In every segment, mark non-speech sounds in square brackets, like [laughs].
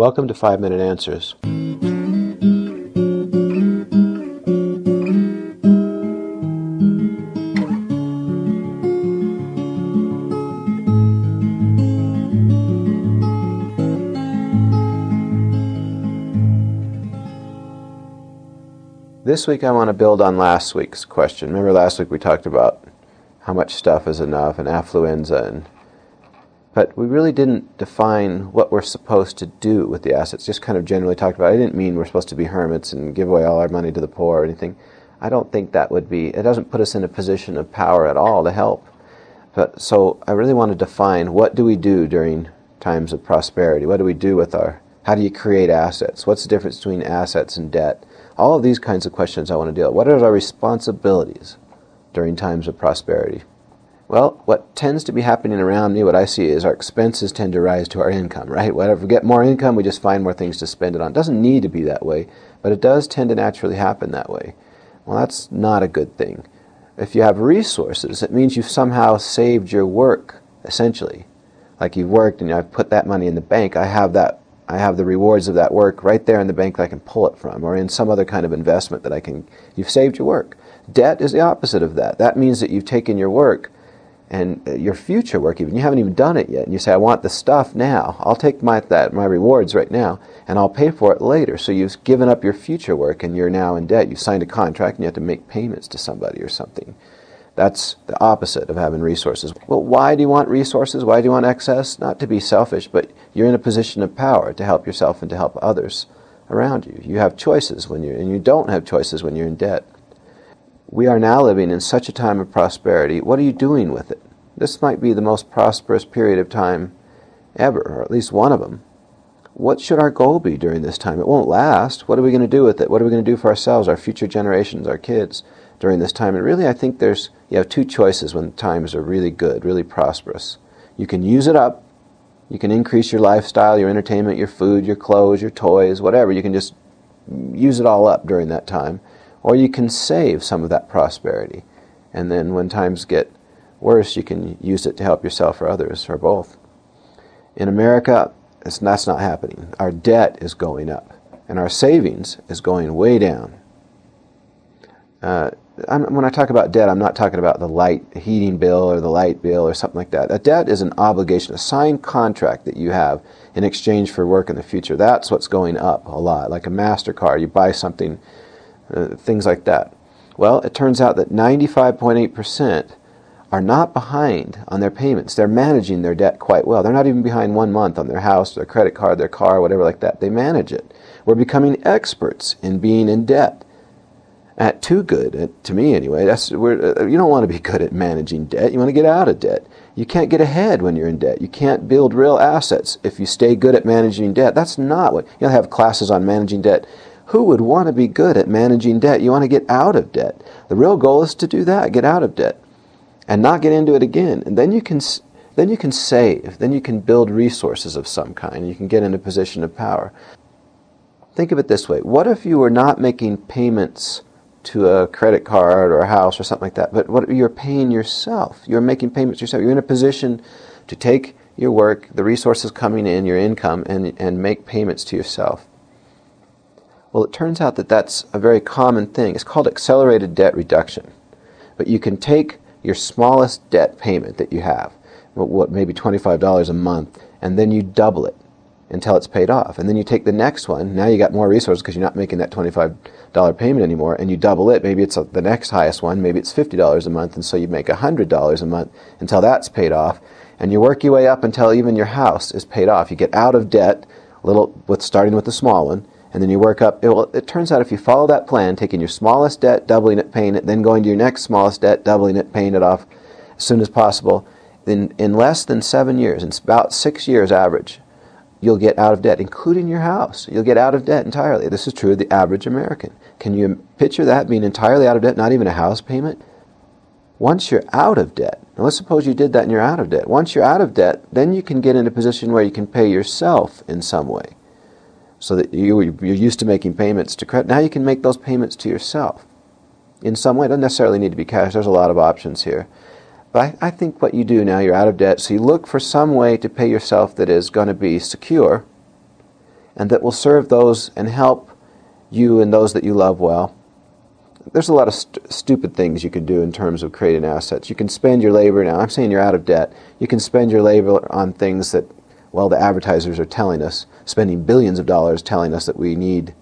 Welcome to 5 Minute Answers. This week I want to build on last week's question. Remember last week we talked about how much stuff is enough and affluenza and but we really didn't define what we're supposed to do with the assets. Just kind of generally talked about. It. I didn't mean we're supposed to be hermits and give away all our money to the poor or anything. I don't think that would be. It doesn't put us in a position of power at all to help. But so I really want to define what do we do during times of prosperity? What do we do with our? How do you create assets? What's the difference between assets and debt? All of these kinds of questions I want to deal with. What are our responsibilities during times of prosperity? Well, what tends to be happening around me, what I see is our expenses tend to rise to our income, right? Whatever we get more income, we just find more things to spend it on. It doesn't need to be that way, but it does tend to naturally happen that way. Well, that's not a good thing. If you have resources, it means you've somehow saved your work, essentially. Like you've worked and I've put that money in the bank, I have that I have the rewards of that work right there in the bank that I can pull it from, or in some other kind of investment that I can. You've saved your work. Debt is the opposite of that. That means that you've taken your work and uh, your future work even. You haven't even done it yet. And you say i want the stuff now. I'll take my that my rewards right now and i'll pay for it later. So you've given up your future work and you're now in debt. You've signed a contract and you have to make payments to somebody or something. That's the opposite of having resources. Well why do you want resources? Why do you want excess? Not to be selfish but you're in a position of power to help yourself and to help others around you. You have choices when you're and you don't have choices when you're in debt we are now living in such a time of prosperity. What are you doing with it? This might be the most prosperous period of time ever, or at least one of them. What should our goal be during this time? It won't last. What are we going to do with it? What are we going to do for ourselves, our future generations, our kids during this time? And really, I think there's you have two choices when times are really good, really prosperous. You can use it up. You can increase your lifestyle, your entertainment, your food, your clothes, your toys, whatever. You can just use it all up during that time. Or you can save some of that prosperity. And then when times get worse, you can use it to help yourself or others, or both. In America, that's not happening. Our debt is going up, and our savings is going way down. Uh, when I talk about debt, I'm not talking about the light heating bill or the light bill or something like that. A debt is an obligation, a signed contract that you have in exchange for work in the future. That's what's going up a lot. Like a MasterCard, you buy something uh, things like that. Well, it turns out that 95.8% are not behind on their payments. They're managing their debt quite well. They're not even behind one month on their house, their credit card, their car, whatever like that. They manage it. We're becoming experts in being in debt. At too good, uh, to me anyway. That's uh, you don't want to be [laughs] good at managing debt. You want to get out of debt. You can't get ahead when you're in debt. You can't build real assets if you stay good at managing debt. That's not what you'll have classes on managing debt who would want to be good at managing debt? You want to get out of debt. The real goal is to do that, get out of debt and not get into it again. And then you can then you can save, then you can build resources of some kind. You can get in a position of power. Think of it this way. What if you were not making payments to a credit card or a house or something like that, but what you're paying yourself? You're making payments yourself. You're in a position to take your work, the resources coming in, your income, and, and make payments to yourself. Well, it turns out that that's a very common thing. It's called accelerated debt reduction. But you can take your smallest debt payment that you have, what maybe $25 a month, and then you double it until it's paid off. And then you take the next one. Now you got more resources because you're not making that $25 payment anymore, and you double it. Maybe it's the next highest one. Maybe it's $50 a month, and so you make $100 a month until that's paid off. And you work your way up until even your house is paid off. You get out of debt, little with starting with the small one, and then you work up. It, well, it turns out if you follow that plan, taking your smallest debt, doubling it, paying it, then going to your next smallest debt, doubling it, paying it off as soon as possible, then in less than seven years, in about six years average, you'll get out of debt, including your house. You'll get out of debt entirely. This is true of the average American. Can you picture that being entirely out of debt, not even a house payment? Once you're out of debt, now let's suppose you did that and you're out of debt. Once you're out of debt, then you can get in a position where you can pay yourself in some way so that you, you're used to making payments to credit. Now you can make those payments to yourself in some way. It doesn't necessarily need to be cash. There's a lot of options here. But I, I think what you do now, you're out of debt, so you look for some way to pay yourself that is going to be secure and that will serve those and help you and those that you love well. There's a lot of st- stupid things you can do in terms of creating assets. You can spend your labor now. I'm saying you're out of debt. You can spend your labor on things that, well, the advertisers are telling us, spending billions of dollars telling us that we need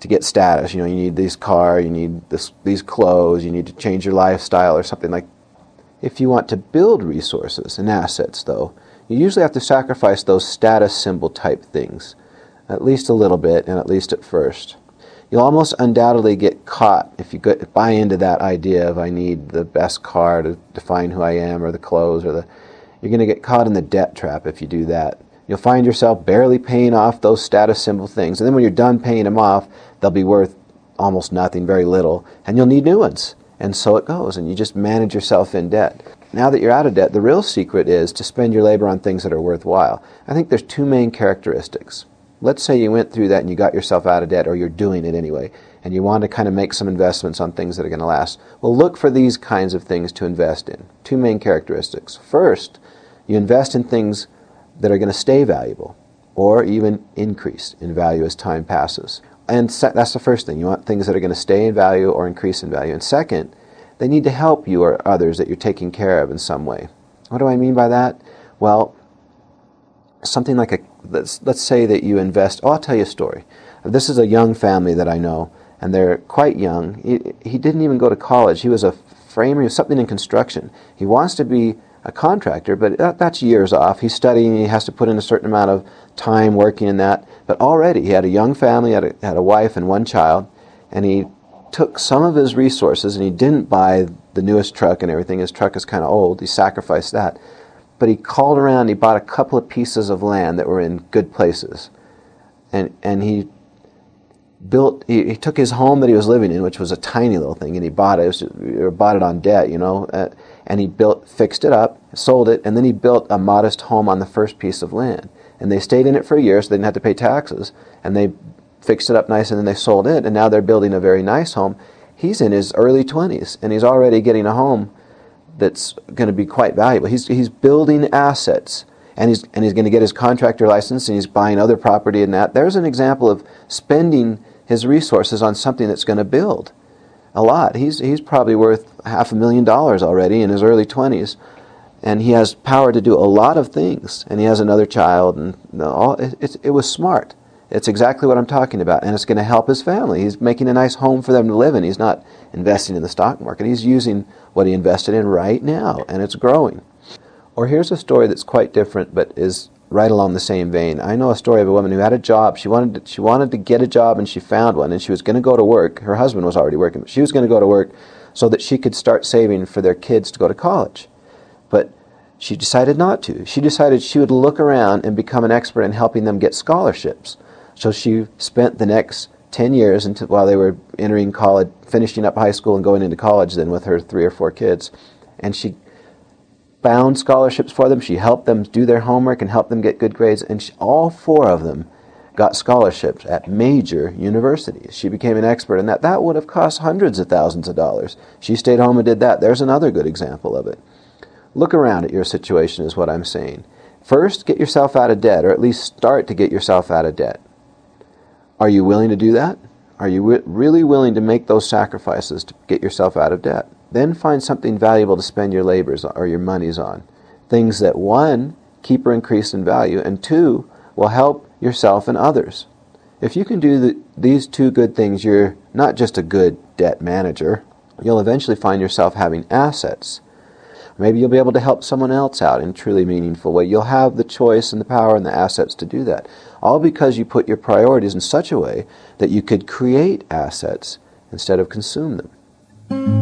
to get status. You know, you need this car, you need this, these clothes, you need to change your lifestyle or something like. If you want to build resources and assets, though, you usually have to sacrifice those status symbol type things, at least a little bit, and at least at first. You'll almost undoubtedly get caught if you get, buy into that idea of I need the best car to define who I am, or the clothes, or the. You're going to get caught in the debt trap if you do that. You'll find yourself barely paying off those status symbol things, and then when you're done paying them off, they'll be worth almost nothing, very little, and you'll need new ones. And so it goes, and you just manage yourself in debt. Now that you're out of debt, the real secret is to spend your labor on things that are worthwhile. I think there's two main characteristics. Let's say you went through that and you got yourself out of debt, or you're doing it anyway, and you want to kind of make some investments on things that are going to last. Well, look for these kinds of things to invest in. Two main characteristics. First, you invest in things that are going to stay valuable or even increase in value as time passes. And that's the first thing. You want things that are going to stay in value or increase in value. And second, they need to help you or others that you're taking care of in some way. What do I mean by that? Well, something like a let's, let's say that you invest. Oh, I'll tell you a story. This is a young family that I know, and they're quite young. He, he didn't even go to college. He was a framer, he was something in construction. He wants to be a contractor, but that, that's years off. He's studying, he has to put in a certain amount of time working in that. But already he had a young family, had a, had a wife and one child, and he took some of his resources and he didn't buy the newest truck and everything. His truck is kind of old. He sacrificed that. But he called around, he bought a couple of pieces of land that were in good places. And, and he built, he, he took his home that he was living in, which was a tiny little thing, and he bought it, it was, bought it on debt, you know. Uh, and he built, fixed it up, sold it, and then he built a modest home on the first piece of land. And they stayed in it for a year, so they didn't have to pay taxes. And they fixed it up nice, and then they sold it, and now they're building a very nice home. He's in his early 20s, and he's already getting a home that's going to be quite valuable. He's, he's building assets, and he's, and he's going to get his contractor license, and he's buying other property and that. There's an example of spending his resources on something that's going to build a lot. He's, he's probably worth half a million dollars already in his early 20s. And he has power to do a lot of things. And he has another child. And all, it, it, it was smart. It's exactly what I'm talking about. And it's going to help his family. He's making a nice home for them to live in. He's not investing in the stock market. He's using what he invested in right now. And it's growing. Or here's a story that's quite different but is right along the same vein. I know a story of a woman who had a job. She wanted to, she wanted to get a job and she found one and she was going to go to work. Her husband was already working, but she was going to go to work so that she could start saving for their kids to go to college. But she decided not to. She decided she would look around and become an expert in helping them get scholarships. So she spent the next 10 years until, while they were entering college, finishing up high school and going into college then with her three or four kids. And she found scholarships for them. She helped them do their homework and helped them get good grades. And she, all four of them got scholarships at major universities. She became an expert in that. That would have cost hundreds of thousands of dollars. She stayed home and did that. There's another good example of it. Look around at your situation, is what I'm saying. First, get yourself out of debt, or at least start to get yourself out of debt. Are you willing to do that? Are you really willing to make those sacrifices to get yourself out of debt? Then find something valuable to spend your labors or your monies on. Things that, one, keep or increase in value, and two, will help yourself and others. If you can do the, these two good things, you're not just a good debt manager, you'll eventually find yourself having assets. Maybe you'll be able to help someone else out in a truly meaningful way. You'll have the choice and the power and the assets to do that. All because you put your priorities in such a way that you could create assets instead of consume them.